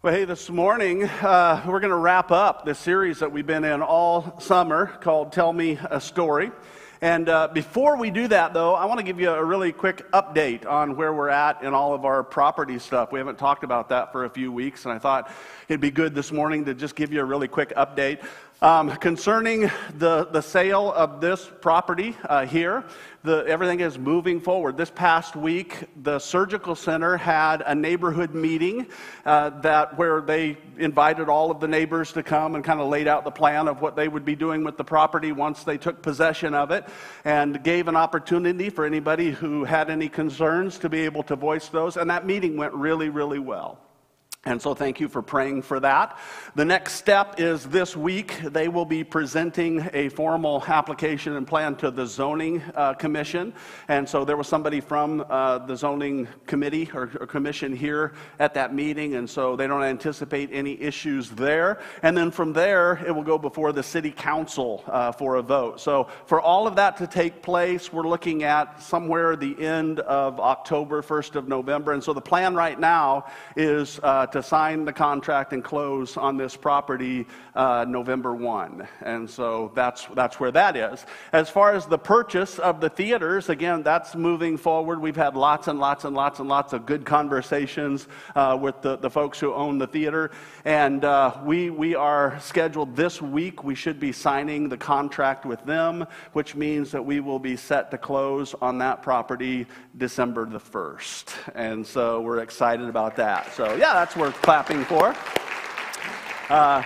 Well, hey, this morning uh, we're going to wrap up the series that we've been in all summer called Tell Me a Story. And uh, before we do that, though, I want to give you a really quick update on where we're at in all of our property stuff. We haven't talked about that for a few weeks, and I thought it'd be good this morning to just give you a really quick update. Um, concerning the, the sale of this property uh, here, the, everything is moving forward. This past week, the surgical center had a neighborhood meeting uh, that where they invited all of the neighbors to come and kind of laid out the plan of what they would be doing with the property once they took possession of it, and gave an opportunity for anybody who had any concerns to be able to voice those. And that meeting went really, really well. And so, thank you for praying for that. The next step is this week, they will be presenting a formal application and plan to the zoning uh, commission. And so, there was somebody from uh, the zoning committee or, or, commission here at that meeting. And so, they don't anticipate any issues there. And then from there, it will go before the city council uh, for a vote. So, for all of that to take place, we're looking at somewhere the end of October, 1st of November. And so, the plan right now is uh, to sign the contract and close on this property uh, November 1. And so that's, that's where that is. As far as the purchase of the theaters, again, that's moving forward. We've had lots and lots and lots and lots of good conversations uh, with the, the folks who own the theater. And uh, we, we are scheduled this week. We should be signing the contract with them, which means that we will be set to close on that property December the 1st. And so we're excited about that. So, yeah, that's worth clapping for. Uh,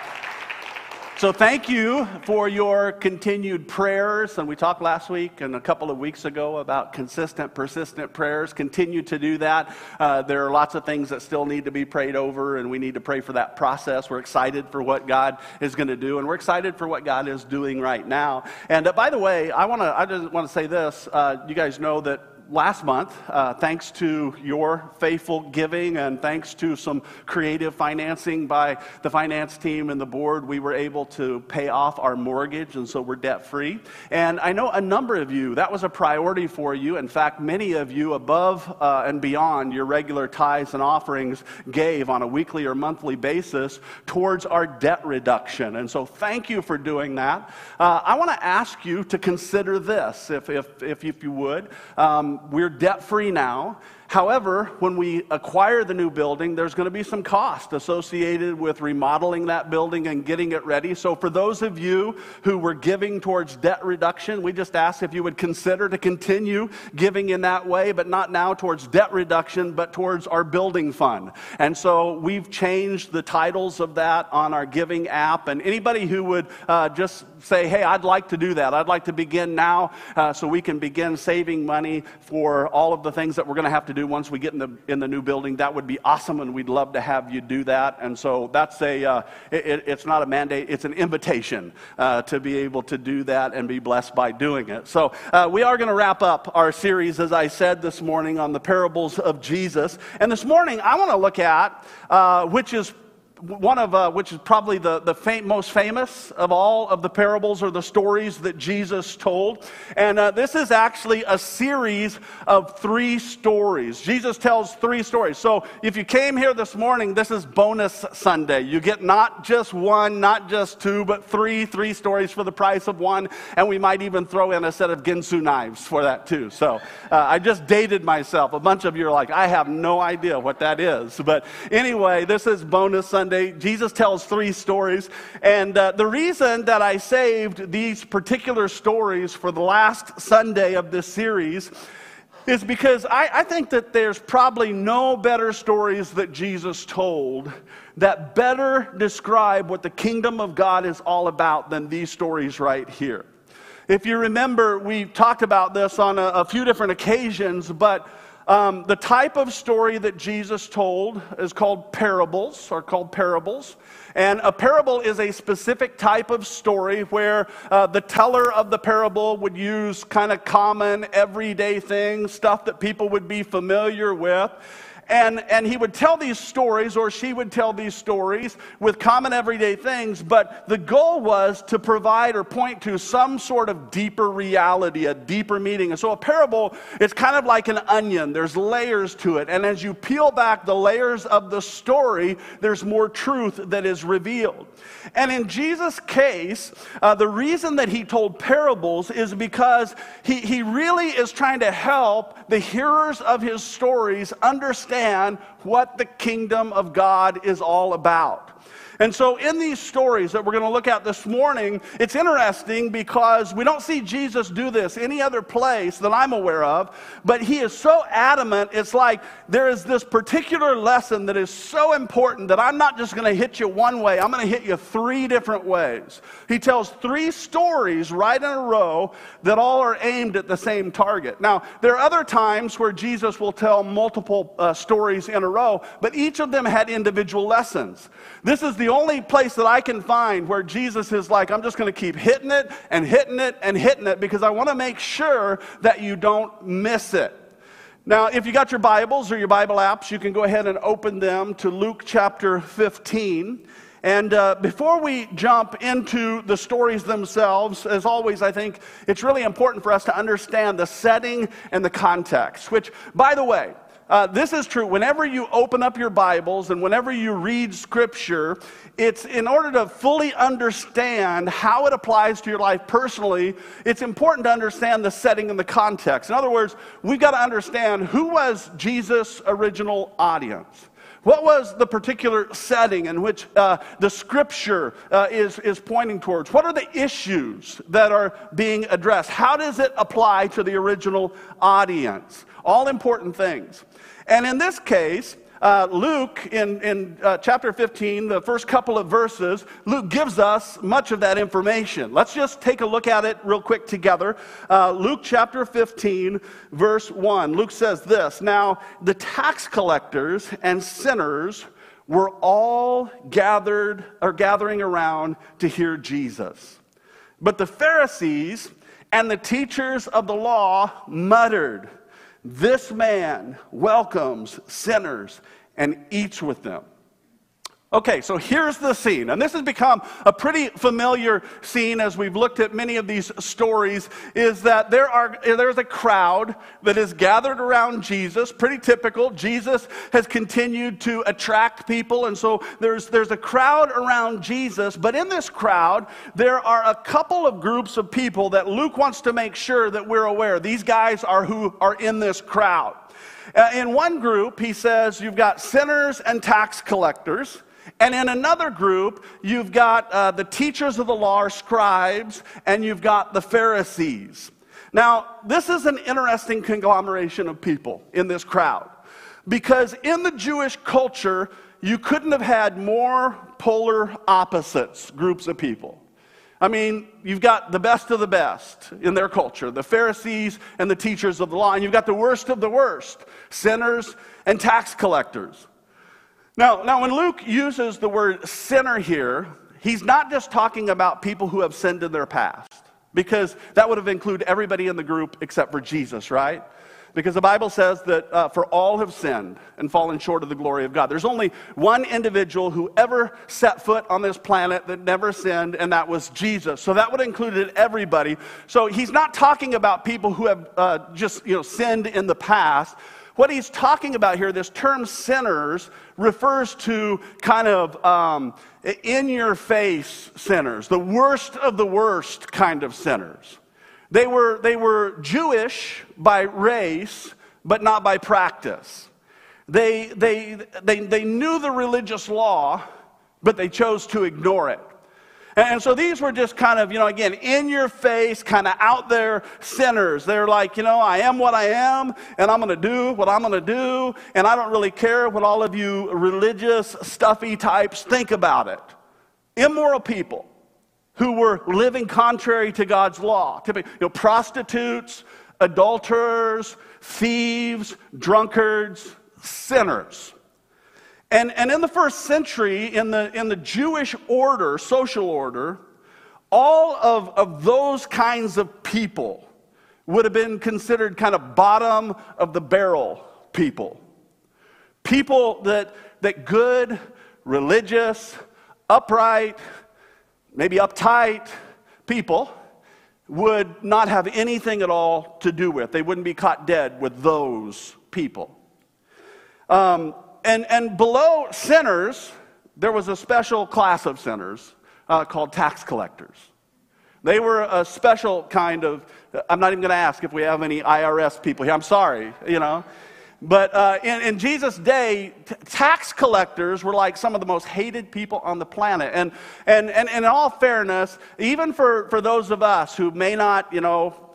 so, thank you for your continued prayers. And we talked last week and a couple of weeks ago about consistent, persistent prayers. Continue to do that. Uh, there are lots of things that still need to be prayed over, and we need to pray for that process. We're excited for what God is going to do, and we're excited for what God is doing right now. And uh, by the way, I want to I just want to say this. Uh, you guys know that last month, uh, thanks to your faithful giving and thanks to some creative financing by the finance team and the board, we were able to pay off our mortgage, and so we're debt free. And I know a number of you, that was a priority for you. In fact, many of you, above uh, and beyond your regular tithes and offerings, gave on a weekly or monthly basis towards our debt reduction. And so, thank you for doing that. Uh, I want to ask you to consider this, if, if, if, if you would. Um, we're debt free now. However, when we acquire the new building, there's going to be some cost associated with remodeling that building and getting it ready. So, for those of you who were giving towards debt reduction, we just ask if you would consider to continue giving in that way, but not now towards debt reduction, but towards our building fund. And so, we've changed the titles of that on our giving app. And anybody who would uh, just say, hey, I'd like to do that, I'd like to begin now uh, so we can begin saving money for all of the things that we're going to have to do do once we get in the, in the new building, that would be awesome, and we'd love to have you do that. And so that's a, uh, it, it's not a mandate, it's an invitation uh, to be able to do that and be blessed by doing it. So uh, we are going to wrap up our series, as I said this morning, on the parables of Jesus. And this morning, I want to look at, uh, which is one of uh, which is probably the, the fam- most famous of all of the parables or the stories that Jesus told. And uh, this is actually a series of three stories. Jesus tells three stories. So if you came here this morning, this is bonus Sunday. You get not just one, not just two, but three, three stories for the price of one. And we might even throw in a set of Ginsu knives for that too. So uh, I just dated myself. A bunch of you are like, I have no idea what that is. But anyway, this is bonus Sunday. Sunday, Jesus tells three stories. And uh, the reason that I saved these particular stories for the last Sunday of this series is because I, I, think that there's probably no better stories that Jesus told that better describe what the kingdom of God is all about than these stories right here. If you remember, we talked about this on a, a few different occasions, but um, the type of story that Jesus told is called parables, or called parables. And a parable is a specific type of story where uh, the teller of the parable would use kind of common, everyday things, stuff that people would be familiar with. And, and he would tell these stories, or she would tell these stories with common everyday things, but the goal was to provide or point to some sort of deeper reality, a deeper meaning. And so a parable is kind of like an onion, there's layers to it. And as you peel back the layers of the story, there's more truth that is revealed. And in Jesus' case, uh, the reason that he told parables is because he, he really is trying to help the hearers of his stories understand what the kingdom of God is all about. And so, in these stories that we're going to look at this morning, it's interesting because we don't see Jesus do this any other place that I'm aware of, but he is so adamant. It's like there is this particular lesson that is so important that I'm not just going to hit you one way, I'm going to hit you three different ways. He tells three stories right in a row that all are aimed at the same target. Now, there are other times where Jesus will tell multiple uh, stories in a row, but each of them had individual lessons. This is the only place that I can find where Jesus is like, I'm just going to keep hitting it and hitting it and hitting it because I want to make sure that you don't miss it. Now, if you got your Bibles or your Bible apps, you can go ahead and open them to Luke chapter 15. And uh, before we jump into the stories themselves, as always, I think it's really important for us to understand the setting and the context, which, by the way, uh, this is true. Whenever you open up your Bibles and whenever you read Scripture, it's in order to fully understand how it applies to your life personally, it's important to understand the setting and the context. In other words, we've got to understand who was Jesus' original audience. What was the particular setting in which uh, the scripture uh, is, is pointing towards? What are the issues that are being addressed? How does it apply to the original audience? All important things. And in this case, uh, Luke, in, in uh, chapter 15, the first couple of verses, Luke gives us much of that information. Let's just take a look at it real quick together. Uh, Luke chapter 15, verse 1. Luke says this Now, the tax collectors and sinners were all gathered or gathering around to hear Jesus. But the Pharisees and the teachers of the law muttered. This man welcomes sinners and eats with them. Okay, so here's the scene. And this has become a pretty familiar scene as we've looked at many of these stories is that there are there's a crowd that is gathered around Jesus, pretty typical. Jesus has continued to attract people and so there's there's a crowd around Jesus, but in this crowd there are a couple of groups of people that Luke wants to make sure that we're aware. These guys are who are in this crowd. Uh, in one group, he says you've got sinners and tax collectors. And in another group, you've got uh, the teachers of the law, or scribes, and you've got the Pharisees. Now, this is an interesting conglomeration of people in this crowd because in the Jewish culture, you couldn't have had more polar opposites groups of people. I mean, you've got the best of the best in their culture, the Pharisees and the teachers of the law, and you've got the worst of the worst, sinners and tax collectors. Now, now, when Luke uses the word sinner here, he's not just talking about people who have sinned in their past, because that would have included everybody in the group except for Jesus, right? Because the Bible says that uh, for all have sinned and fallen short of the glory of God. There's only one individual who ever set foot on this planet that never sinned, and that was Jesus. So that would have included everybody. So he's not talking about people who have uh, just you know sinned in the past. What he's talking about here, this term sinners, refers to kind of um, in your face sinners, the worst of the worst kind of sinners. They were, they were Jewish by race, but not by practice. They, they, they, they knew the religious law, but they chose to ignore it. And so these were just kind of, you know, again, in your face, kind of out there sinners. They're like, you know, I am what I am, and I'm going to do what I'm going to do, and I don't really care what all of you religious, stuffy types think about it. Immoral people who were living contrary to God's law. Typically, you know, prostitutes, adulterers, thieves, drunkards, sinners. And, and in the first century, in the, in the Jewish order, social order, all of, of those kinds of people would have been considered kind of bottom of the barrel people. people that, that good, religious, upright, maybe uptight people would not have anything at all to do with. They wouldn't be caught dead with those people. Um, and, and below sinners, there was a special class of sinners uh, called tax collectors. They were a special kind of, I'm not even going to ask if we have any IRS people here. I'm sorry, you know. But uh, in, in, Jesus' day, t- tax collectors were like some of the most hated people on the planet. And, and, and, and in all fairness, even for, for those of us who may not, you know,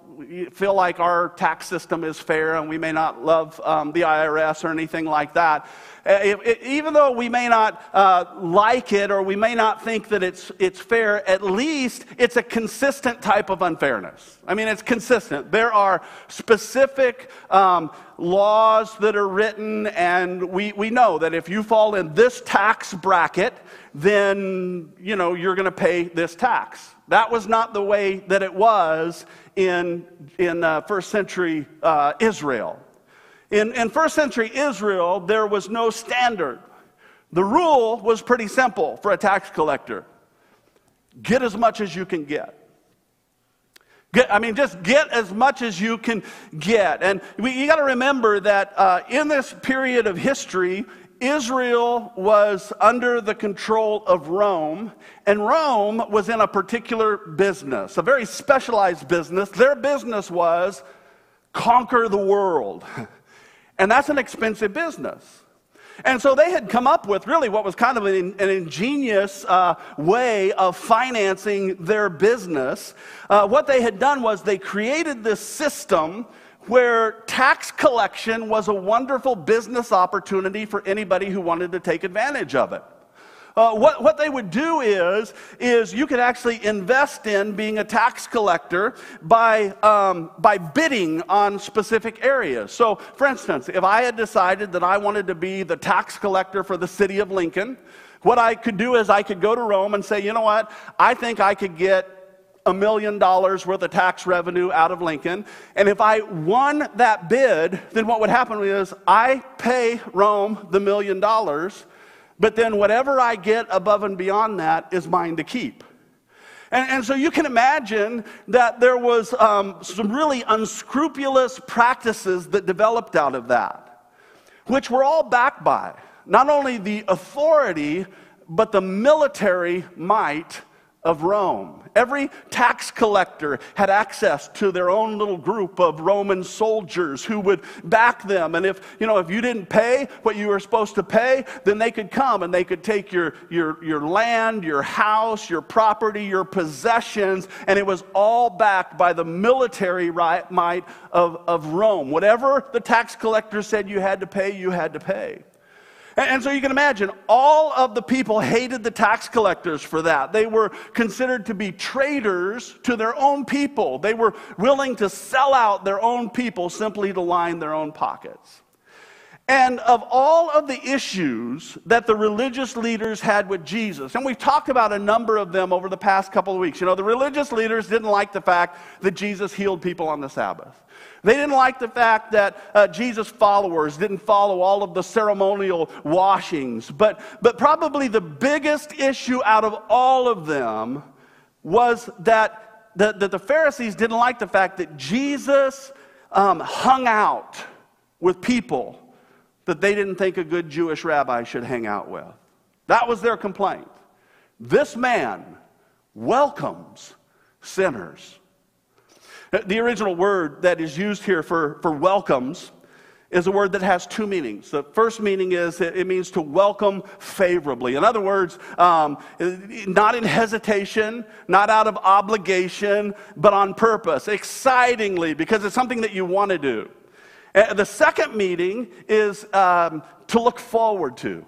feel like our tax system is fair and we may not love um, the IRS or anything like that, it, it, even though we may not uh, like it or we may not think that it's, it's fair, at least it's a consistent type of unfairness. I mean, it's consistent. There are specific um, laws that are written, and we, we know that if you fall in this tax bracket, then you know you're going to pay this tax. That was not the way that it was in, in uh, first century uh, Israel. In, in first century Israel, there was no standard. The rule was pretty simple for a tax collector get as much as you can get. Get, I mean, just get as much as you can get. And we, you got to remember that uh, in this period of history, Israel was under the control of Rome, and Rome was in a particular business, a very specialized business. Their business was conquer the world. And that's an expensive business. And so they had come up with really what was kind of an, an ingenious uh, way of financing their business. Uh, what they had done was they created this system where tax collection was a wonderful business opportunity for anybody who wanted to take advantage of it. Uh, what, what they would do is, is you could actually invest in being a tax collector by, um, by bidding on specific areas. So, for instance, if I had decided that I wanted to be the tax collector for the city of Lincoln, what I could do is I could go to Rome and say, you know what, I think I could get a million dollars worth of tax revenue out of Lincoln. And if I won that bid, then what would happen is I pay Rome the million dollars but then whatever I get above and beyond that is mine to keep. And, and so you can imagine that there was um, some really unscrupulous practices that developed out of that, which were all backed by not only the authority, but the military might of Rome. Every tax collector had access to their own little group of Roman soldiers who would back them. And if, you know, if you didn't pay what you were supposed to pay, then they could come and they could take your, your, your land, your house, your property, your possessions, and it was all backed by the military might of, of Rome. Whatever the tax collector said you had to pay, you had to pay. And so you can imagine, all of the people hated the tax collectors for that. They were considered to be traitors to their own people. They were willing to sell out their own people simply to line their own pockets. And of all of the issues that the religious leaders had with Jesus, and we've talked about a number of them over the past couple of weeks. You know, the religious leaders didn't like the fact that Jesus healed people on the Sabbath. They didn't like the fact that uh, Jesus' followers didn't follow all of the ceremonial washings. But, but probably the biggest issue out of all of them was that the, that the Pharisees didn't like the fact that Jesus um, hung out with people that they didn't think a good Jewish rabbi should hang out with. That was their complaint. This man welcomes sinners. The original word that is used here for, for welcomes is a word that has two meanings. The first meaning is that it means to welcome favorably. In other words, um, not in hesitation, not out of obligation, but on purpose, excitingly, because it's something that you want to do. Uh, the second meaning is um, to look forward to,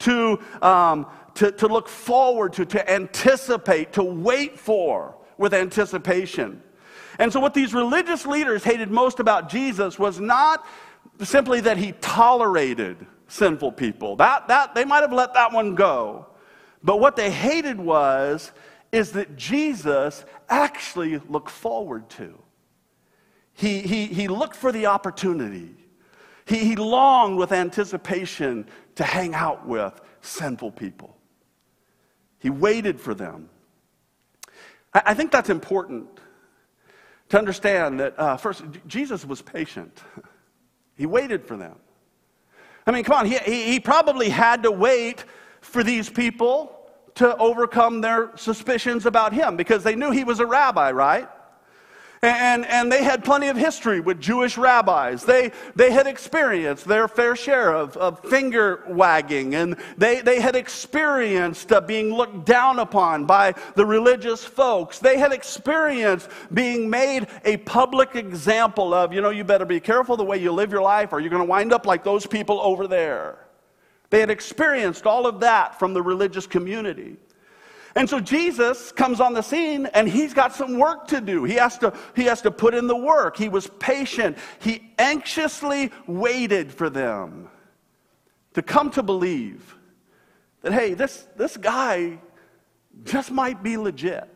to, um, to, to look forward to, to anticipate, to wait for with anticipation. And so, what these religious leaders hated most about Jesus was not simply that he tolerated sinful people. That, that, they might have let that one go. But what they hated was is that Jesus actually looked forward to. He, he, he looked for the opportunity. He, he longed with anticipation to hang out with sinful people. He waited for them. I, I think that's important to understand that, uh, first, Jesus was patient. He waited for them. I mean, come on, he, he, he probably had to wait for these people to overcome their suspicions about him because they knew he was a rabbi, right? And, and they had plenty of history with Jewish rabbis. They, they had experienced their fair share of, of finger wagging, and they, they had experienced uh, being looked down upon by the religious folks. They had experienced being made a public example of, you know, you better be careful the way you live your life, or you're going to wind up like those people over there. They had experienced all of that from the religious community. And so Jesus comes on the scene and he's got some work to do. He has to, he has to put in the work. He was patient. He anxiously waited for them to come to believe that, hey, this, this guy just might be legit.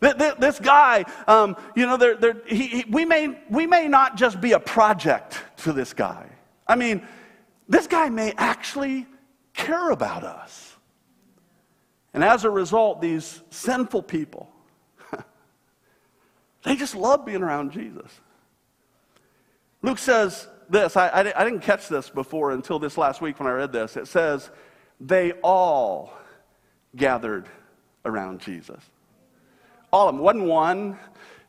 This guy, um, you know, they're, they're, he, he, we, may, we may not just be a project to this guy. I mean, this guy may actually care about us. And as a result, these sinful people, they just love being around Jesus. Luke says this, I, I, I, didn't catch this before until this last week when I read this. It says, they all gathered around Jesus. All of them. Wasn't one,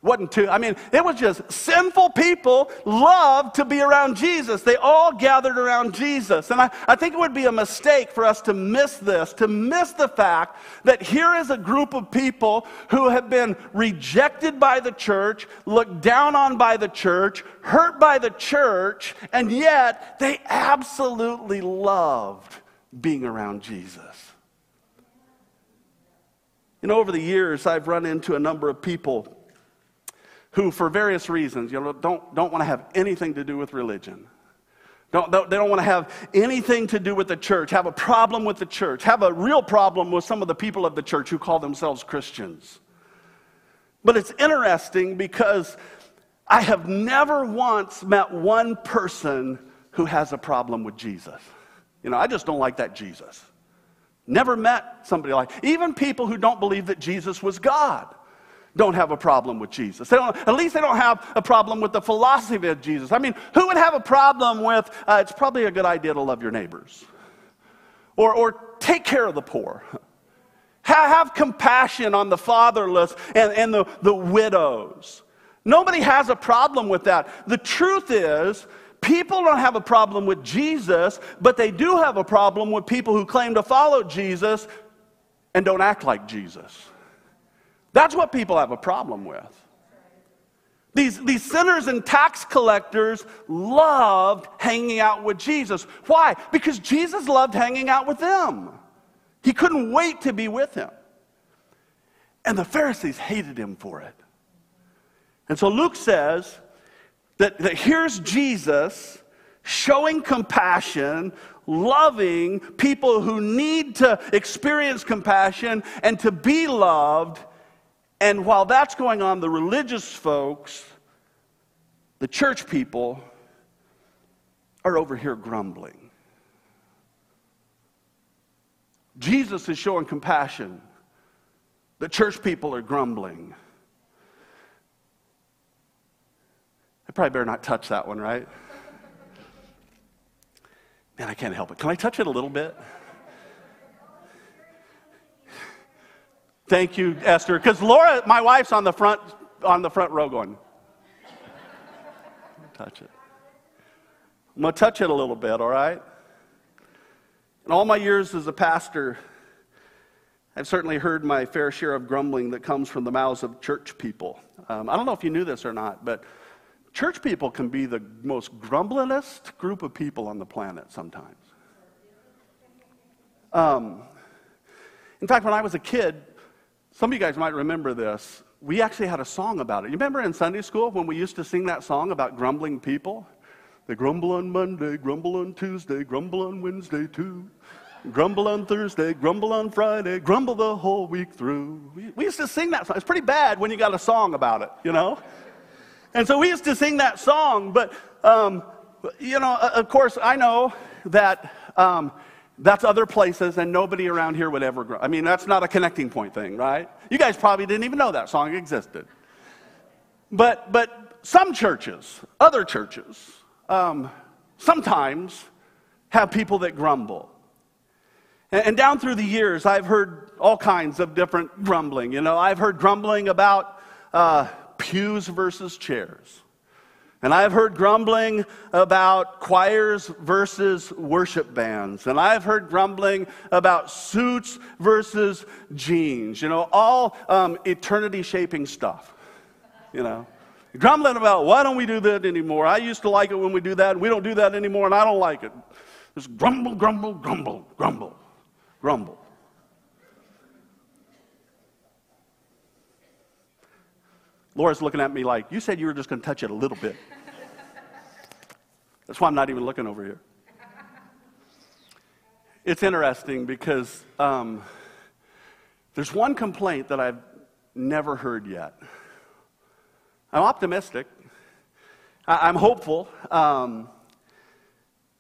wasn't two. I mean, it was just sinful people loved to be around Jesus. They all gathered around Jesus. And I, I think it would be a mistake for us to miss this, to miss the fact that here is a group of people who have been rejected by the church, looked down on by the church, hurt by the church, and yet they absolutely loved being around Jesus. You know, over the years, I've run into a number of people who, for various reasons, you know, don't, don't want to have anything to do with religion. Don't, don't, they don't want to have anything to do with the church, have a problem with the church, have a real problem with some of the people of the church who call themselves Christians. But it's interesting because I have never once met one person who has a problem with Jesus. You know, I just don't like that Jesus. Never met somebody like, even people who don't believe that Jesus was God don't have a problem with Jesus. They don't, at least they don't have a problem with the philosophy of Jesus. I mean, who would have a problem with uh, it's probably a good idea to love your neighbors? Or, or take care of the poor. Have, compassion on the fatherless and, and the, the widows. Nobody has a problem with that. The truth is, people don't have a problem with Jesus, but they do have a problem with people who claim to follow Jesus and don't act like Jesus. That's what people have a problem with. These, these sinners and tax collectors loved hanging out with Jesus. Why? Because Jesus loved hanging out with them. He couldn't wait to be with him. And the Pharisees hated him for it. And so Luke says that, that here's Jesus showing compassion, loving people who need to experience compassion and to be loved and while that's going on, the religious folks, the church people, are over here grumbling. Jesus is showing compassion. The church people are grumbling. I probably better not touch that one, right? Man, I can't help it. Can I touch it a little bit? Thank you, Esther. Because Laura, my wife's on the front on the front row going. touch it. I'm gonna touch it a little bit, all right? In all my years as a pastor, I've certainly heard my fair share of grumbling that comes from the mouths of church people. Um, I don't know if you knew this or not, but church people can be the most grumblingest group of people on the planet sometimes. Um, in fact, when I was a kid, some of you guys might remember this. We actually had a song about it. You remember in Sunday school when we used to sing that song about grumbling people? They grumble on Monday, grumble on Tuesday, grumble on Wednesday too. Grumble on Thursday, grumble on Friday, grumble the whole week through. We, used to sing that song. It's pretty bad when you got a song about it, you know? And so we used to sing that song, but um, you know, of course, I know that um, that's other places and nobody around here would ever grow. I mean, that's not a connecting point thing, right? You guys probably didn't even know that song existed. But, but some churches, other churches, um, sometimes have people that grumble. And, and down through the years, I've heard all kinds of different grumbling. You know, I've heard grumbling about uh, pews versus chairs. And I've heard grumbling about choirs versus worship bands. And I've heard grumbling about suits versus jeans. You know, all um, eternity shaping stuff. You know, grumbling about why don't we do that anymore? I used to like it when we do that, and we don't do that anymore, and I don't like it. Just grumble, grumble, grumble, grumble, grumble. Laura's looking at me like, You said you were just going to touch it a little bit. That's why I'm not even looking over here. It's interesting because um, there's one complaint that I've never heard yet. I'm optimistic, I- am hopeful. Um,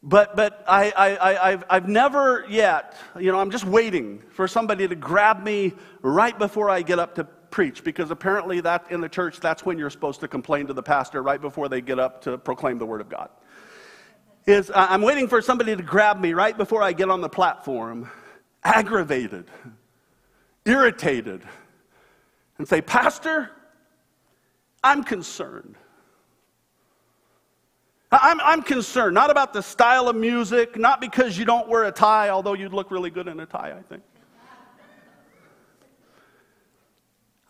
but, but I, I, I've, I've never yet, you know, I'm just waiting for somebody to grab me right before I get up to preach because apparently that in the church that's when you're supposed to complain to the pastor right before they get up to proclaim the word of god is uh, i'm waiting for somebody to grab me right before i get on the platform aggravated irritated and say pastor i'm concerned. I'm, I'm concerned not about the style of music not because you don't wear a tie although you'd look really good in a tie i think.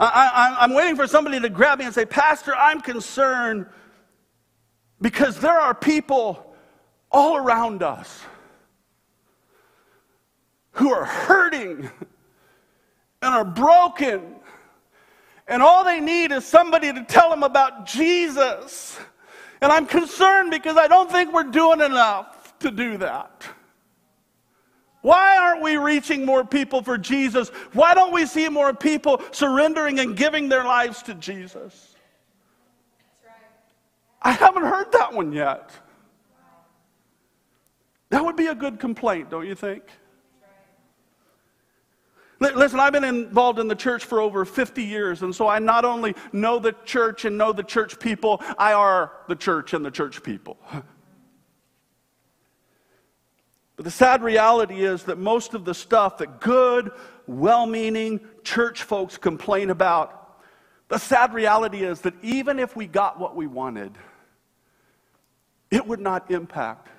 I, am waiting for somebody to grab me and say, Pastor, I'm concerned because there are people all around us who are hurting and are broken. And all they need is somebody to tell them about Jesus. And I'm concerned because I don't think we're doing enough to do that. Why aren't we reaching more people for Jesus? Why don't we see more people surrendering and giving their lives to Jesus? I haven't heard that one yet. That would be a good complaint, don't you think? Listen, I've been involved in the church for over 50 years, and so I not only know the church and know the church people, I are the church and the church people. But the sad reality is that most of the stuff that good, well meaning church folks complain about, the sad reality is that even if we got what we wanted, it would not impact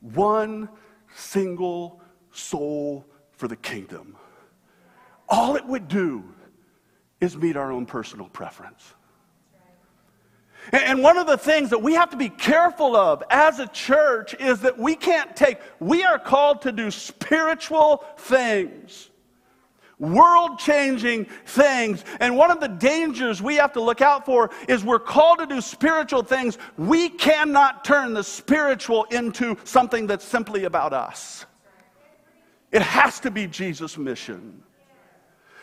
one single soul for the kingdom. All it would do is meet our own personal preference. And one of the things that we have to be careful of as a church is that we can't take, we are called to do spiritual things, world changing things. And one of the dangers we have to look out for is we're called to do spiritual things. We cannot turn the spiritual into something that's simply about us. It has to be Jesus' mission.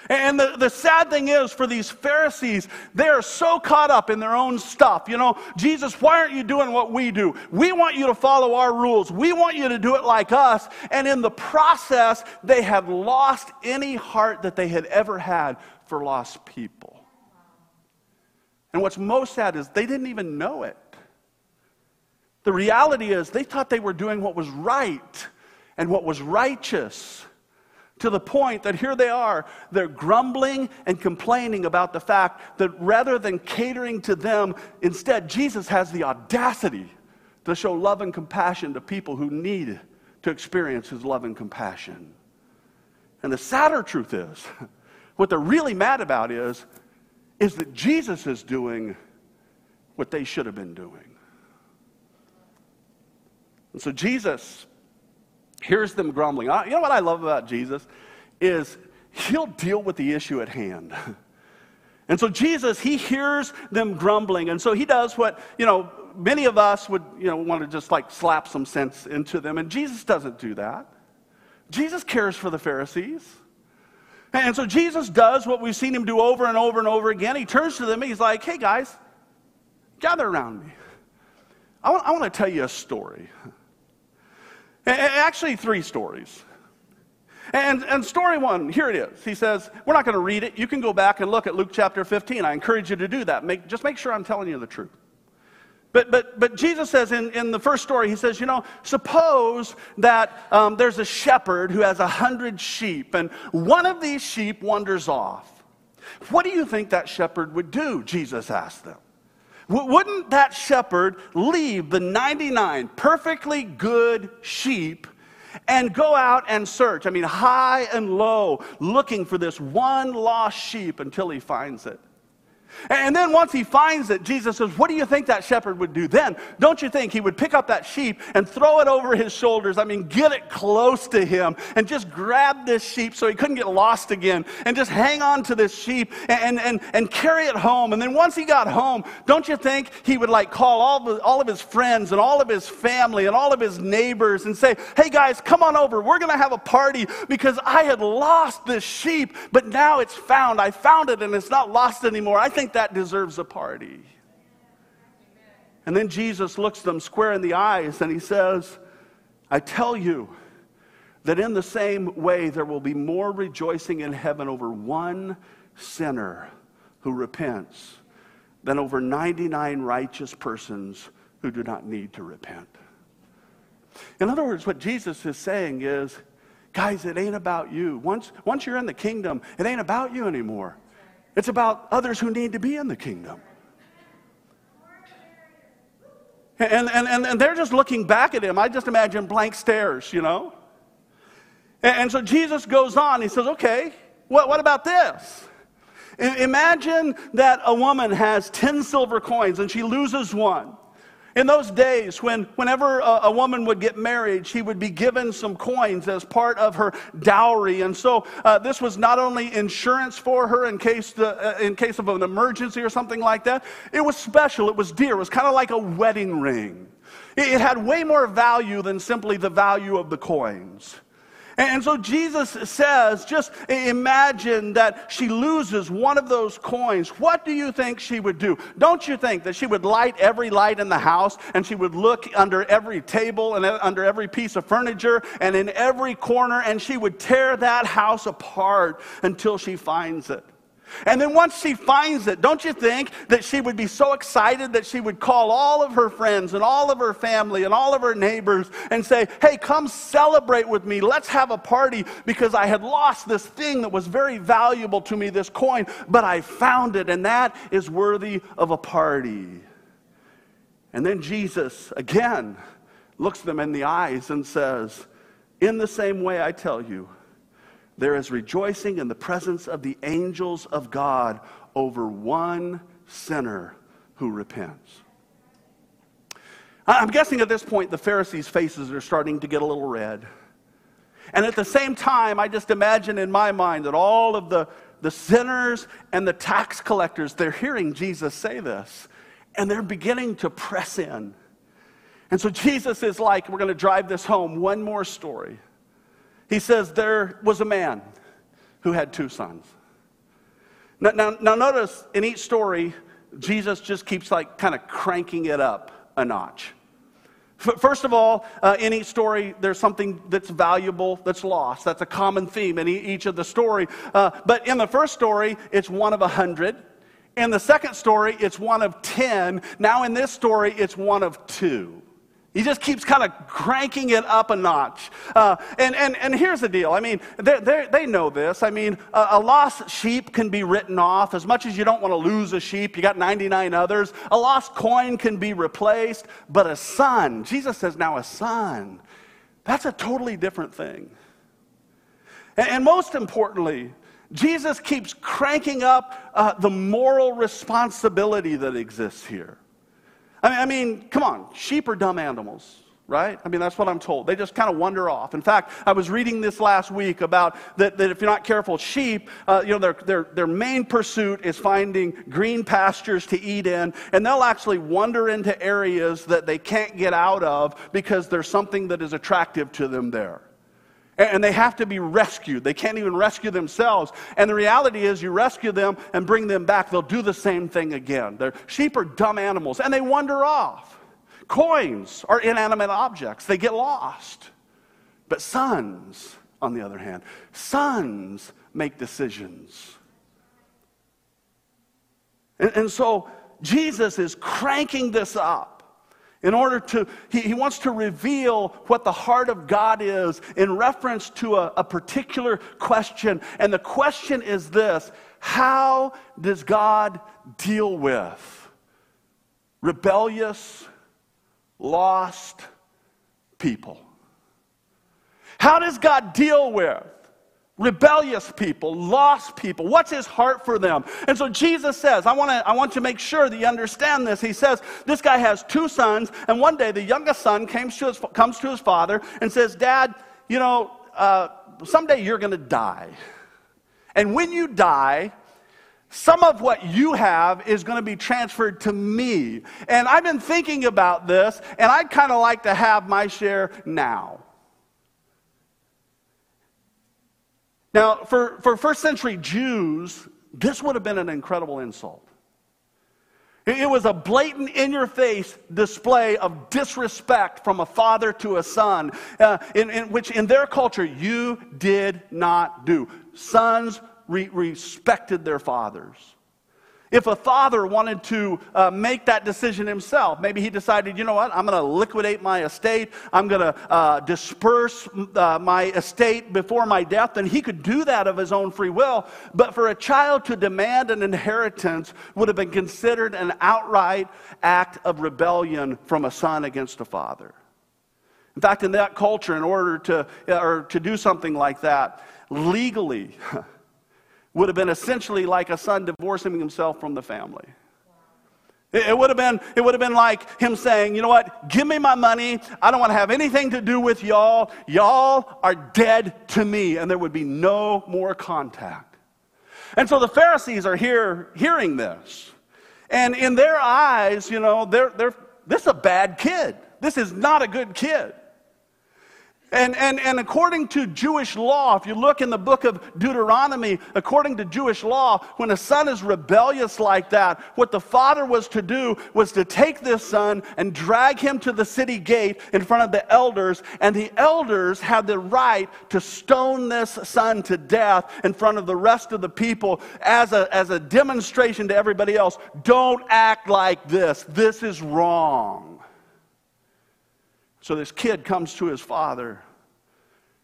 And the, the sad thing is, for these Pharisees, they are so caught up in their own stuff. You know, Jesus, why aren't you doing what we do? We want you to follow our rules. We want you to do it like us. And in the process, they have lost any heart that they had ever had for lost people. And what's most sad is they didn't even know it. The reality is, they thought they were doing what was right and what was righteous to the point that here they are, they're grumbling and complaining about the fact that rather than catering to them, instead, Jesus has the audacity to show love and compassion to people who need to experience his love and compassion. And the sadder truth is, what they're really mad about is, is that Jesus is doing what they should have been doing. And so Jesus hears them grumbling. You know what I love about Jesus? Is he'll deal with the issue at hand. And so Jesus, he hears them grumbling. And so he does what, you know, many of us would, you know, want to just like slap some sense into them. And Jesus doesn't do that. Jesus cares for the Pharisees. And so Jesus does what we've seen him do over and over and over again. He turns to them and he's like, hey guys, gather around me. I want, I want to tell you a story. Actually, three stories. And, and story one, here it is. He says, We're not going to read it. You can go back and look at Luke chapter 15. I encourage you to do that. Make, just make sure I'm telling you the truth. But, but, but Jesus says in, in the first story, he says, you know, suppose that um, there's a shepherd who has a hundred sheep, and one of these sheep wanders off. What do you think that shepherd would do? Jesus asked them. Wouldn't that shepherd leave the 99 perfectly good sheep and go out and search? I mean, high and low, looking for this one lost sheep until he finds it. And then once he finds it, Jesus says, What do you think that shepherd would do then? Don't you think he would pick up that sheep and throw it over his shoulders? I mean, get it close to him and just grab this sheep so he couldn't get lost again and just hang on to this sheep and, and, and carry it home. And then once he got home, don't you think he would like call all, the, all of his friends and all of his family and all of his neighbors and say, Hey guys, come on over. We're going to have a party because I had lost this sheep, but now it's found. I found it and it's not lost anymore. I think think that deserves a party. And then Jesus looks them square in the eyes and he says, I tell you that in the same way there will be more rejoicing in heaven over one sinner who repents than over 99 righteous persons who do not need to repent. In other words, what Jesus is saying is, guys, it ain't about you. Once, once you're in the kingdom, it ain't about you anymore. It's about others who need to be in the kingdom. And, and, and, and they're just looking back at him. I just imagine blank stares, you know? And, and so Jesus goes on. He says, okay, what, what about this? Imagine that a woman has 10 silver coins and she loses one. In those days, when, whenever a, a, woman would get married, she would be given some coins as part of her dowry. And so uh, this was not only insurance for her in case, the, uh, in case of an emergency or something like that, it was special, it was dear, it was kind of like a wedding ring. It, it had way more value than simply the value of the coins. And so Jesus says, just imagine that she loses one of those coins. What do you think she would do? Don't you think that she would light every light in the house and she would look under every table and under every piece of furniture and in every corner and she would tear that house apart until she finds it? And then once she finds it, don't you think that she would be so excited that she would call all of her friends and all of her family and all of her neighbors and say, Hey, come celebrate with me. Let's have a party because I had lost this thing that was very valuable to me, this coin, but I found it, and that is worthy of a party. And then Jesus again looks them in the eyes and says, In the same way, I tell you, there is rejoicing in the presence of the angels of God over one sinner who repents. I'm guessing at this point the Pharisees' faces are starting to get a little red. And at the same time, I just imagine in my mind that all of the, the sinners and the tax collectors, they're hearing Jesus say this, and they're beginning to press in. And so Jesus is like, we're going to drive this home. One more story. He says there was a man who had two sons. Now, now, now notice in each story, Jesus just keeps like kind of cranking it up a notch. First of all, uh, in each story, there's something that's valuable that's lost. That's a common theme in each of the story. Uh, but in the first story, it's one of a hundred. In the second story, it's one of ten. Now in this story, it's one of two. He just keeps kind of cranking it up a notch. Uh, and, and, and here's the deal. I mean, they they know this. I mean, a, a, lost sheep can be written off. As much as you don't want to lose a sheep, you got 99 others. A lost coin can be replaced. But a son, Jesus says now a son, that's a totally different thing. And, and most importantly, Jesus keeps cranking up uh, the moral responsibility that exists here. I mean, I mean, come on, sheep are dumb animals right? I mean, that's what I'm told. They just kind of wander off. In fact, I was reading this last week about that, that if you're not careful, sheep, uh, you know, their, their, their main pursuit is finding green pastures to eat in, and they'll actually wander into areas that they can't get out of because there's something that is attractive to them there. And they have to be rescued. They can't even rescue themselves. And the reality is, you rescue them and bring them back, they'll do the same thing again. Their sheep are dumb animals, and they wander off. Coins are inanimate objects, they get lost. But sons, on the other hand, sons make decisions. And, and so Jesus is cranking this up in order to, he, he, wants to reveal what the heart of God is in reference to a, a particular question. And the question is this How does God deal with rebellious, lost people? How does God deal with rebellious people, lost people. What's his heart for them? And so Jesus says, I want to I want to make sure that you understand this. He says, this guy has two sons, and one day the youngest son comes to his, comes to his father and says, Dad, you know, uh, someday you're going to die. And when you die, some of what you have is going to be transferred to me. And I've been thinking about this, and I'd kind of like to have my share now. Now, for, for first century Jews, this would have been an incredible insult. It was a blatant, in your face display of disrespect from a father to a son, uh, in, in, which in their culture you did not do. Sons re- respected their fathers. If a father wanted to uh, make that decision himself, maybe he decided, you know what, I'm going to liquidate my estate, I'm going to uh, disperse uh, my estate before my death, then he could do that of his own free will. But for a child to demand an inheritance would have been considered an outright act of rebellion from a son against a father. In fact, in that culture, in order to, or to do something like that, legally, would have been essentially like a son divorcing himself from the family. It, would have been, it would have been like him saying, you know what, give me my money. I don't want to have anything to do with y'all. Y'all are dead to me. And there would be no more contact. And so the Pharisees are here hearing this. And in their eyes, you know, they're, they're, this is a bad kid. This is not a good kid. And, and, and according to Jewish law, if you look in the book of Deuteronomy, according to Jewish law, when a son is rebellious like that, what the father was to do was to take this son and drag him to the city gate in front of the elders, and the elders had the right to stone this son to death in front of the rest of the people as a, as a demonstration to everybody else. Don't act like this. This is wrong. So this kid comes to his father,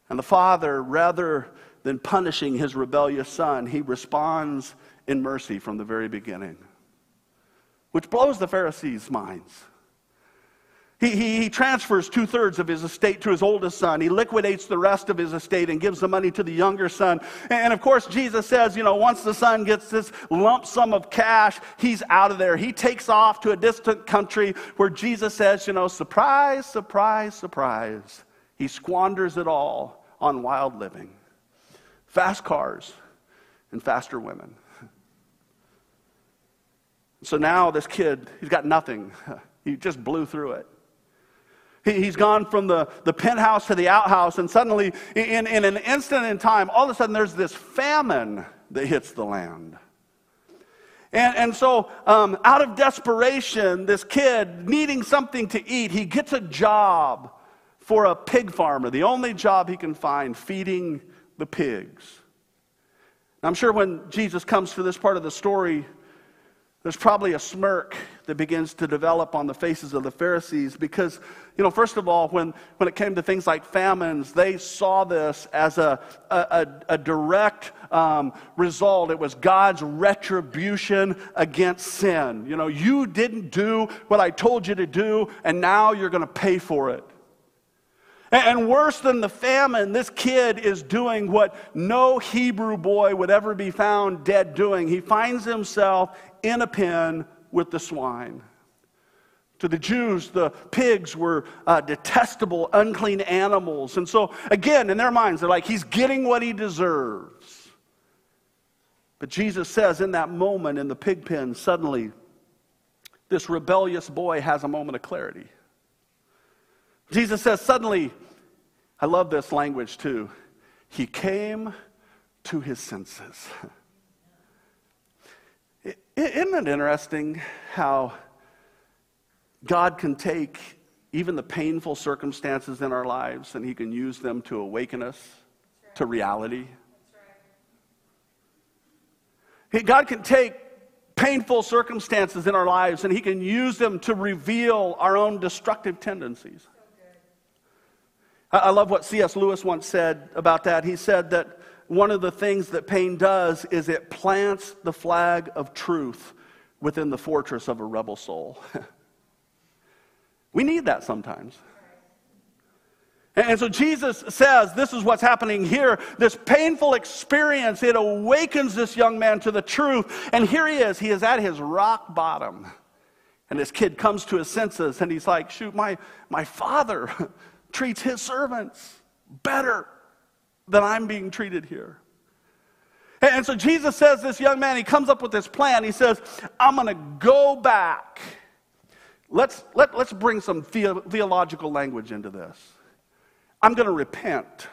and the father, rather than punishing his rebellious son, he responds in mercy from the very beginning, which blows the Pharisees' minds. He, he, he transfers two thirds of his estate to his oldest son. He liquidates the rest of his estate and gives the money to the younger son. And of course, Jesus says, you know, once the son gets this lump sum of cash, he's out of there. He takes off to a distant country where Jesus says, you know, surprise, surprise, surprise. He squanders it all on wild living, fast cars, and faster women. So now this kid, he's got nothing. He just blew through it. He's gone from the, the penthouse to the outhouse, and suddenly, in, in an instant in time, all of a sudden there's this famine that hits the land. And, and so, um, out of desperation, this kid needing something to eat, he gets a job for a pig farmer, the only job he can find, feeding the pigs. I'm sure when Jesus comes to this part of the story, there's probably a smirk that begins to develop on the faces of the Pharisees because, you know, first of all, when, when it came to things like famines, they saw this as a, a, a direct um, result. It was God's retribution against sin. You know, you didn't do what I told you to do, and now you're going to pay for it. And worse than the famine, this kid is doing what no Hebrew boy would ever be found dead doing. He finds himself in a pen with the swine. To the Jews, the pigs were uh, detestable, unclean animals. And so, again, in their minds, they're like, he's getting what he deserves. But Jesus says in that moment in the pig pen, suddenly, this rebellious boy has a moment of clarity. Jesus says, suddenly, I love this language too. He came to his senses. Isn't it interesting how God can take even the painful circumstances in our lives, and He can use them to awaken us right. to reality. Right. God can take painful circumstances in our lives and He can use them to reveal our own destructive tendencies. I love what C.S. Lewis once said about that. He said that one of the things that pain does is it plants the flag of truth within the fortress of a rebel soul. we need that sometimes. And so Jesus says, This is what's happening here. This painful experience, it awakens this young man to the truth. And here he is. He is at his rock bottom. And this kid comes to his senses and he's like, Shoot, my, my father treats his servants better than I'm being treated here. And so Jesus says, This young man, he comes up with this plan. He says, I'm going to go back. Let's, let, let's bring some the- theological language into this. I'm going to repent.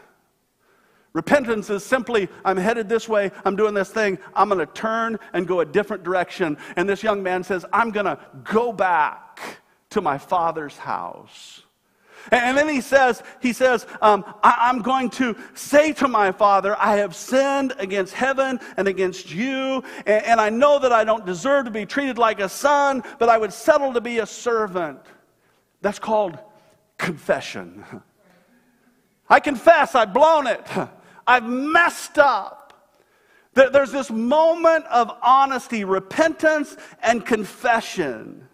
Repentance is simply, I'm headed this way, I'm doing this thing, I'm going to turn and go a different direction. And this young man says, I'm going to go back to my father's house. And then he says, he says, um, I, am going to say to my father, I have sinned against heaven and against you, and, and I know that I don't deserve to be treated like a son, but I would settle to be a servant. That's called confession. I confess I've blown it. I've messed up. There's this moment of honesty, repentance, and confession.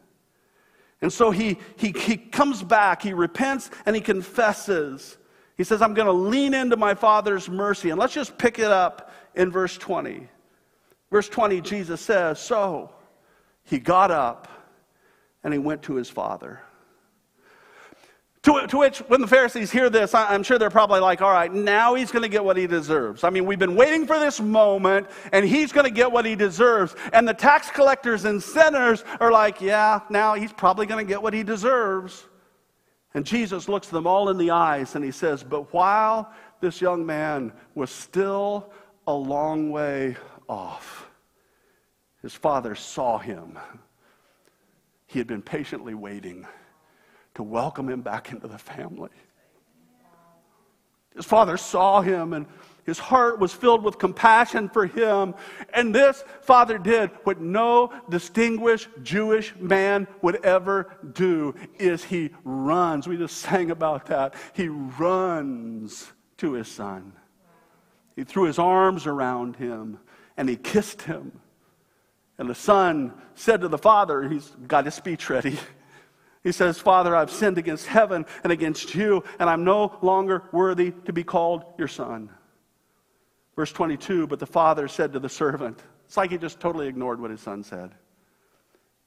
And so he, he, he comes back, he repents, and he confesses. He says, I'm going to lean into my Father's mercy. And let's just pick it up in verse 20. Verse 20, Jesus says, So he got up and he went to his Father. To, to, which, when the Pharisees hear this, I'm sure they're probably like, all right, now he's going to get what he deserves. I mean, we've been waiting for this moment, and he's going to get what he deserves. And the tax collectors and sinners are like, yeah, now he's probably going to get what he deserves. And Jesus looks them all in the eyes and he says, but while this young man was still a long way off, his father saw him. He had been patiently waiting to welcome him back into the family. His father saw him and his heart was filled with compassion for him. And this father did what no distinguished Jewish man would ever do is he runs. We just sang about that. He runs to his son. He threw his arms around him and he kissed him. And the son said to the father, he's got his speech ready. He says, Father, I've sinned against heaven and against you, and I'm no longer worthy to be called your son. Verse 22 But the father said to the servant, it's like he just totally ignored what his son said.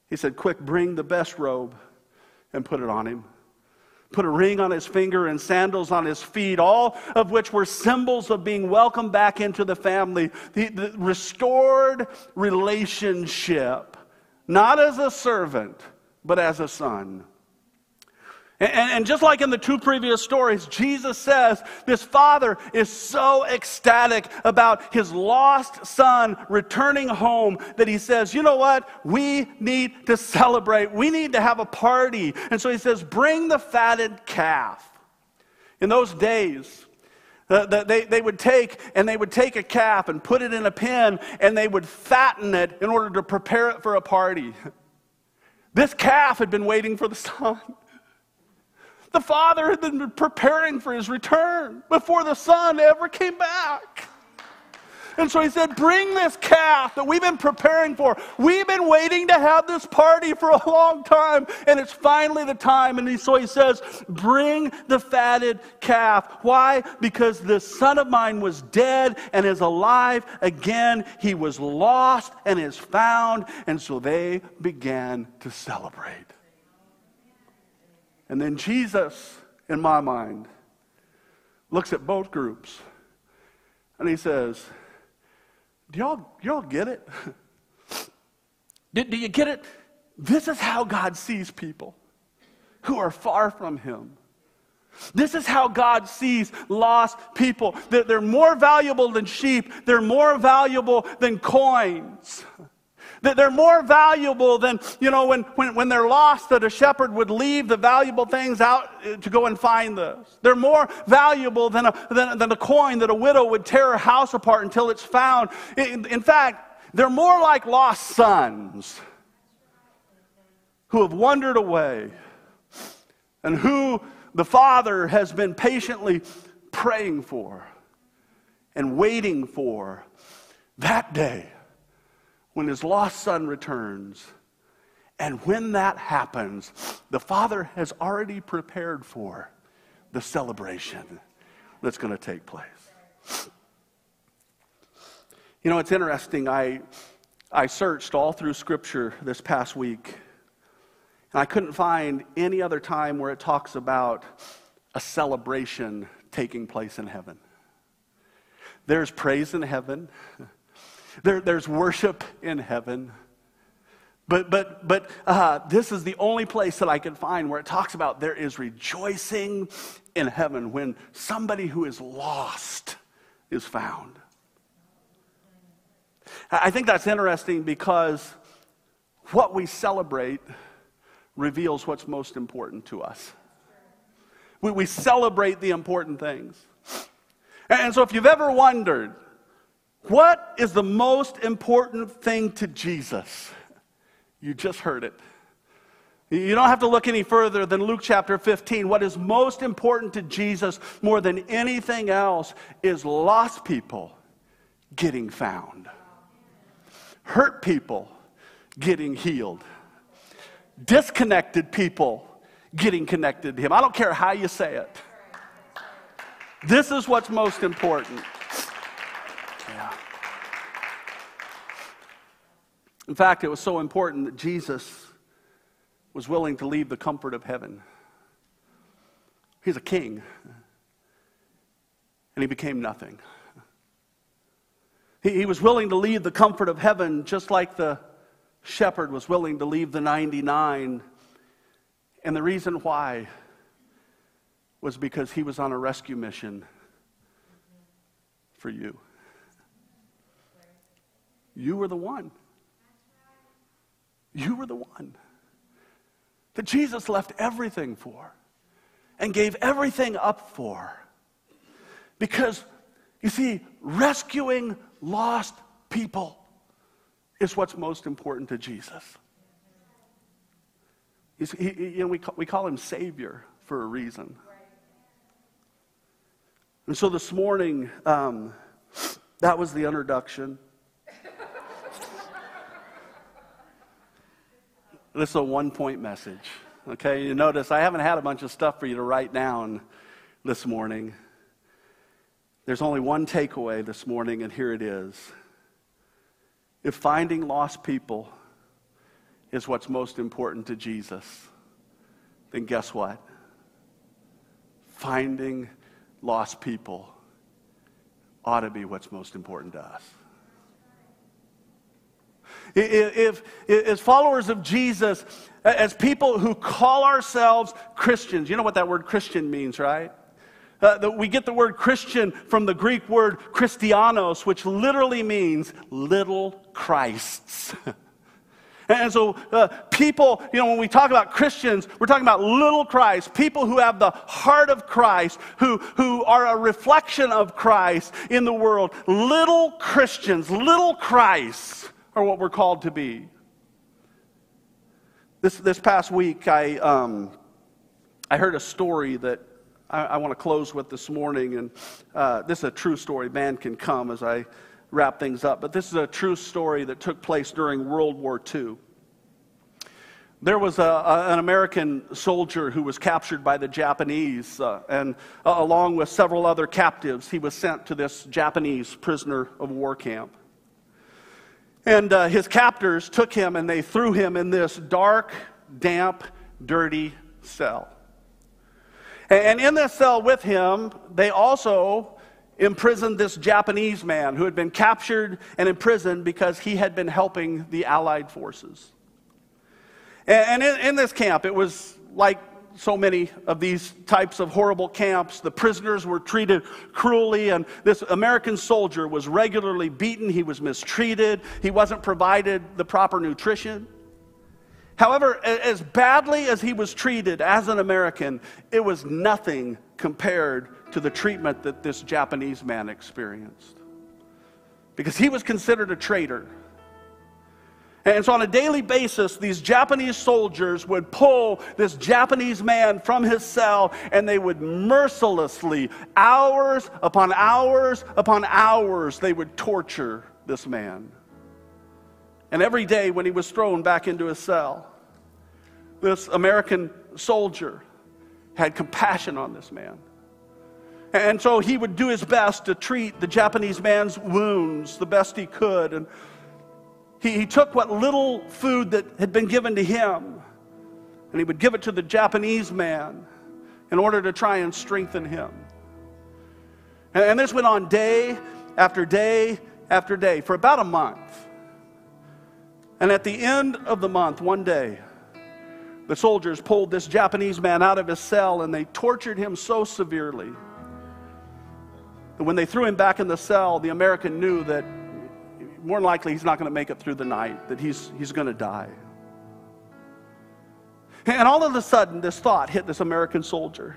He said, Quick, bring the best robe and put it on him. Put a ring on his finger and sandals on his feet, all of which were symbols of being welcomed back into the family. The, the restored relationship, not as a servant but as a son. And, and, just like in the two previous stories, Jesus says this father is so ecstatic about his lost son returning home that he says, You know what? We need to celebrate. We need to have a party. And so he says, Bring the fatted calf. In those days, they, they would take and they would take a calf and put it in a pen and they would fatten it in order to prepare it for a party. This calf had been waiting for the son. The father had been preparing for his return before the son ever came back. And so he said, Bring this calf that we've been preparing for. We've been waiting to have this party for a long time, and it's finally the time. And he, so he says, Bring the fatted calf. Why? Because this son of mine was dead and is alive again. He was lost and is found. And so they began to celebrate. And then Jesus, in my mind, looks at both groups and he says, do y'all, y'all get it? do, do you get it? This is how God sees people who are far from Him. This is how God sees lost people. They're more valuable than sheep, they're more valuable than coins. They're more valuable than, you know, when, when, when they're lost, that a shepherd would leave the valuable things out uh, to go and find those. They're more valuable than a, than, than a coin that a widow would tear her house apart until it's found. In, in fact, they're more like lost sons who have wandered away and who the father has been patiently praying for and waiting for that day when his lost son returns. And when that happens, the Father has already prepared for the celebration that's going to take place. You know, it's interesting. I, I searched all through Scripture this past week, and I couldn't find any other time where it talks about a celebration taking place in heaven. There's praise in heaven. There, there's worship in heaven. But, but, but uh, this is the only place that I can find where it talks about there is rejoicing in heaven when somebody who is lost is found. I think that's interesting because what we celebrate reveals what's most important to us. We, we celebrate the important things. And so if you've ever wondered, what is the most important thing to Jesus? You just heard it. You don't have to look any further than Luke chapter 15. What is most important to Jesus more than anything else is lost people getting found, hurt people getting healed, disconnected people getting connected to Him. I don't care how you say it. This is what's most important. In fact, it was so important that Jesus was willing to leave the comfort of heaven. He's a king, and he became nothing. He, he was willing to leave the comfort of heaven just like the shepherd was willing to leave the 99. And the reason why was because he was on a rescue mission for you. You were the one. You were the one that Jesus left everything for and gave everything up for. Because, you see, rescuing lost people is what's most important to Jesus. He, you know, we, call, we call him Savior for a reason. And so this morning, um, that was the introduction. This is a one point message. Okay, you notice I haven't had a bunch of stuff for you to write down this morning. There's only one takeaway this morning, and here it is. If finding lost people is what's most important to Jesus, then guess what? Finding lost people ought to be what's most important to us. If, if, as followers of Jesus, as people who call ourselves Christians, you know what that word Christian means, right? Uh, the, we get the word Christian from the Greek word Christianos, which literally means little Christs. and so, uh, people, you know, when we talk about Christians, we're talking about little Christ, people who have the heart of Christ, who, who are a reflection of Christ in the world. Little Christians, little Christs are what we're called to be. This, this past week, I, um, I heard a story that I, I want to close with this morning, and uh, this is a true story. Man can come as I wrap things up, but this is a true story that took place during World War II. There was a, a, an American soldier who was captured by the Japanese, uh, and uh, along with several other captives, he was sent to this Japanese prisoner of war camp. And uh, his captors took him and they threw him in this dark, damp, dirty cell. And in this cell with him, they also imprisoned this Japanese man who had been captured and imprisoned because he had been helping the Allied forces. And in, in this camp, it was like so many of these types of horrible camps. The prisoners were treated cruelly, and this American soldier was regularly beaten. He was mistreated. He wasn't provided the proper nutrition. However, as badly as he was treated as an American, it was nothing compared to the treatment that this Japanese man experienced. Because he was considered a traitor. And so, on a daily basis, these Japanese soldiers would pull this Japanese man from his cell and they would mercilessly, hours upon hours upon hours, they would torture this man. And every day when he was thrown back into his cell, this American soldier had compassion on this man. And so he would do his best to treat the Japanese man's wounds the best he could. And he, he took what little food that had been given to him and he would give it to the Japanese man in order to try and strengthen him. And, and this went on day after day after day for about a month. And at the end of the month, one day, the soldiers pulled this Japanese man out of his cell and they tortured him so severely that when they threw him back in the cell, the American knew that more than likely he's not going to make it through the night, that he's, he's going to die. And all of a sudden, this thought hit this American soldier.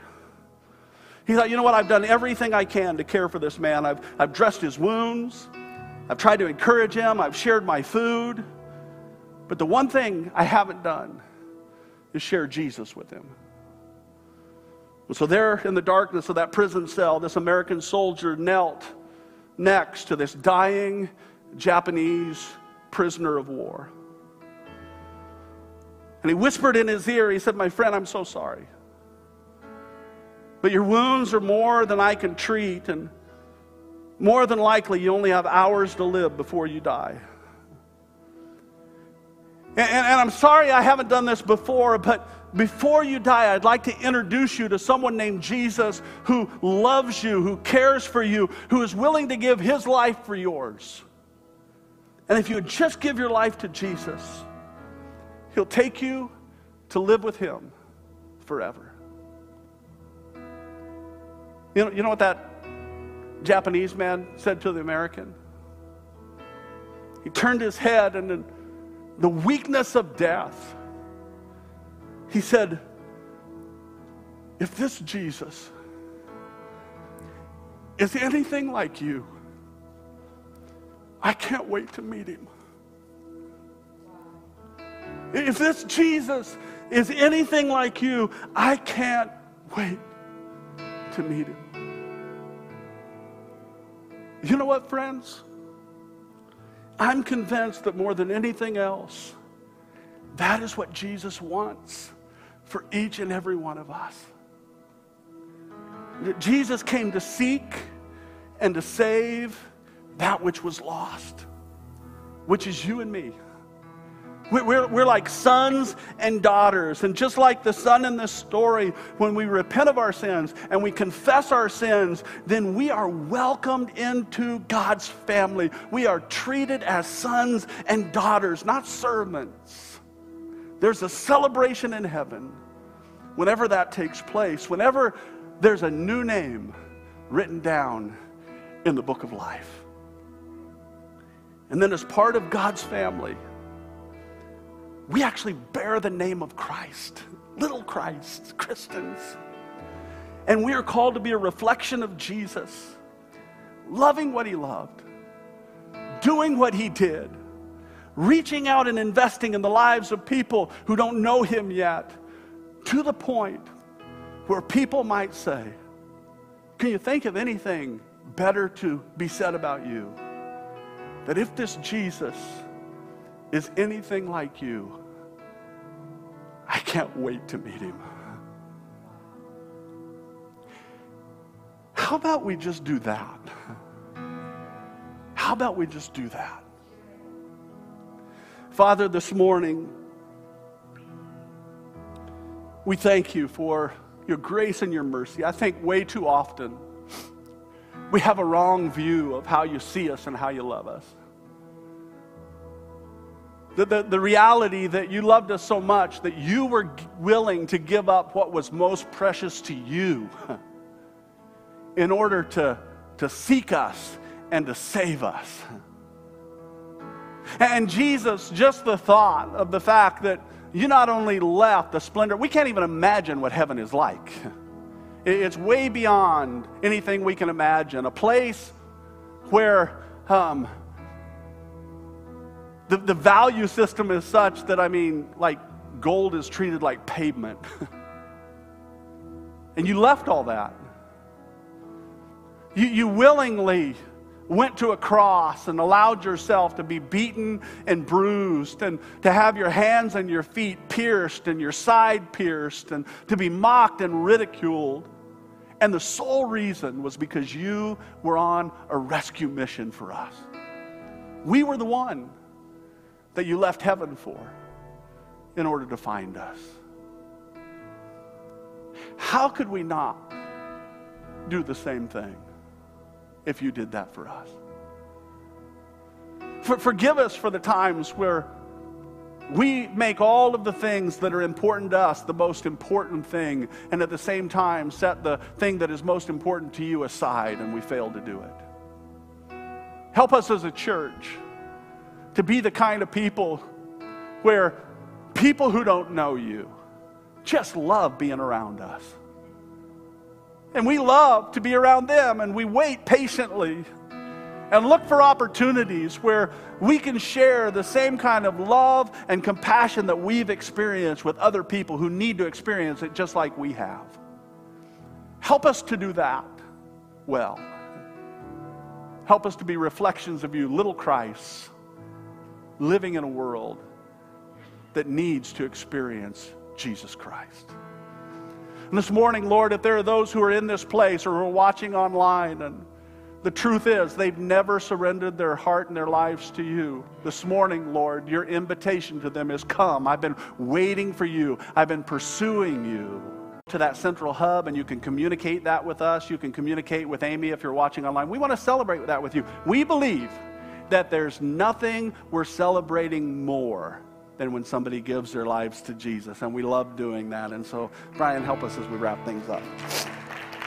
He thought, you know what? I've done everything I can to care for this man. I've, I've dressed his wounds, I've tried to encourage him, I've shared my food. But the one thing I haven't done is share Jesus with him. So, there in the darkness of that prison cell, this American soldier knelt next to this dying Japanese prisoner of war. And he whispered in his ear, he said, My friend, I'm so sorry. But your wounds are more than I can treat, and more than likely, you only have hours to live before you die. And, and, and, I'm sorry I haven't done this before, but before you die, I'd like to introduce you to someone named Jesus who loves you, who cares for you, who is willing to give his life for yours. And if you would just give your life to Jesus, he'll take you to live with him forever. You know, you know what that Japanese man said to the American? He turned his head and then the weakness of death, he said, If this Jesus is anything like you, I can't wait to meet him. If this Jesus is anything like you, I can't wait to meet him. You know what, friends? I'm convinced that more than anything else, that is what Jesus wants for each and every one of us. That Jesus came to seek and to save that which was lost, which is you and me. We're, we're like sons and daughters. And just like the son in this story, when we repent of our sins and we confess our sins, then we are welcomed into God's family. We are treated as sons and daughters, not servants. There's a celebration in heaven whenever that takes place, whenever there's a new name written down in the book of life. And then, as part of God's family, we actually bear the name of Christ, little Christ, Christians. And we are called to be a reflection of Jesus, loving what he loved, doing what he did, reaching out and investing in the lives of people who don't know him yet, to the point where people might say, Can you think of anything better to be said about you? That if this Jesus is anything like you, I can't wait to meet him. How about we just do that? How about we just do that? Father, this morning, we thank you for your grace and your mercy. I think way too often we have a wrong view of how you see us and how you love us. the, the, the reality that you loved us so much that you were willing to give up what was most precious to you in order to, to seek us and to save us. And Jesus, just the thought of the fact that you not only left the splendor, we can't even imagine what heaven is like. It's way beyond anything we can imagine. A place where um, the, the value system is such that, I mean, like gold is treated like pavement. and you left all that. You, you willingly went to a cross and allowed yourself to be beaten and bruised and to have your hands and your feet pierced and your side pierced and to be mocked and ridiculed. And the sole reason was because you were on a rescue mission for us. We were the one that you left heaven for in order to find us. How could we not do the same thing if you did that for us? For, forgive us for the times where we make all of the things that are important to us the most important thing, and at the same time set the thing that is most important to you aside, and we fail to do it. Help us as a church to be the kind of people where people who don't know you just love being around us. And we love to be around them, and we wait patiently and look for opportunities where we can share the same kind of love and compassion that we've experienced with other people who need to experience it just like we have. Help us to do that well. Help us to be reflections of you, little Christ living in a world that needs to experience Jesus Christ. And this morning, Lord, if there are those who are in this place or who are watching online, and the truth is they've never surrendered their heart and their lives to you, this morning, Lord, your invitation to them is come. I've been waiting for you, I've been pursuing you. To that central hub, and you can communicate that with us. You can communicate with Amy if you're watching online. We want to celebrate that with you. We believe that there's nothing we're celebrating more than when somebody gives their lives to Jesus. And we love doing that. And so, Brian, help us as we wrap things up.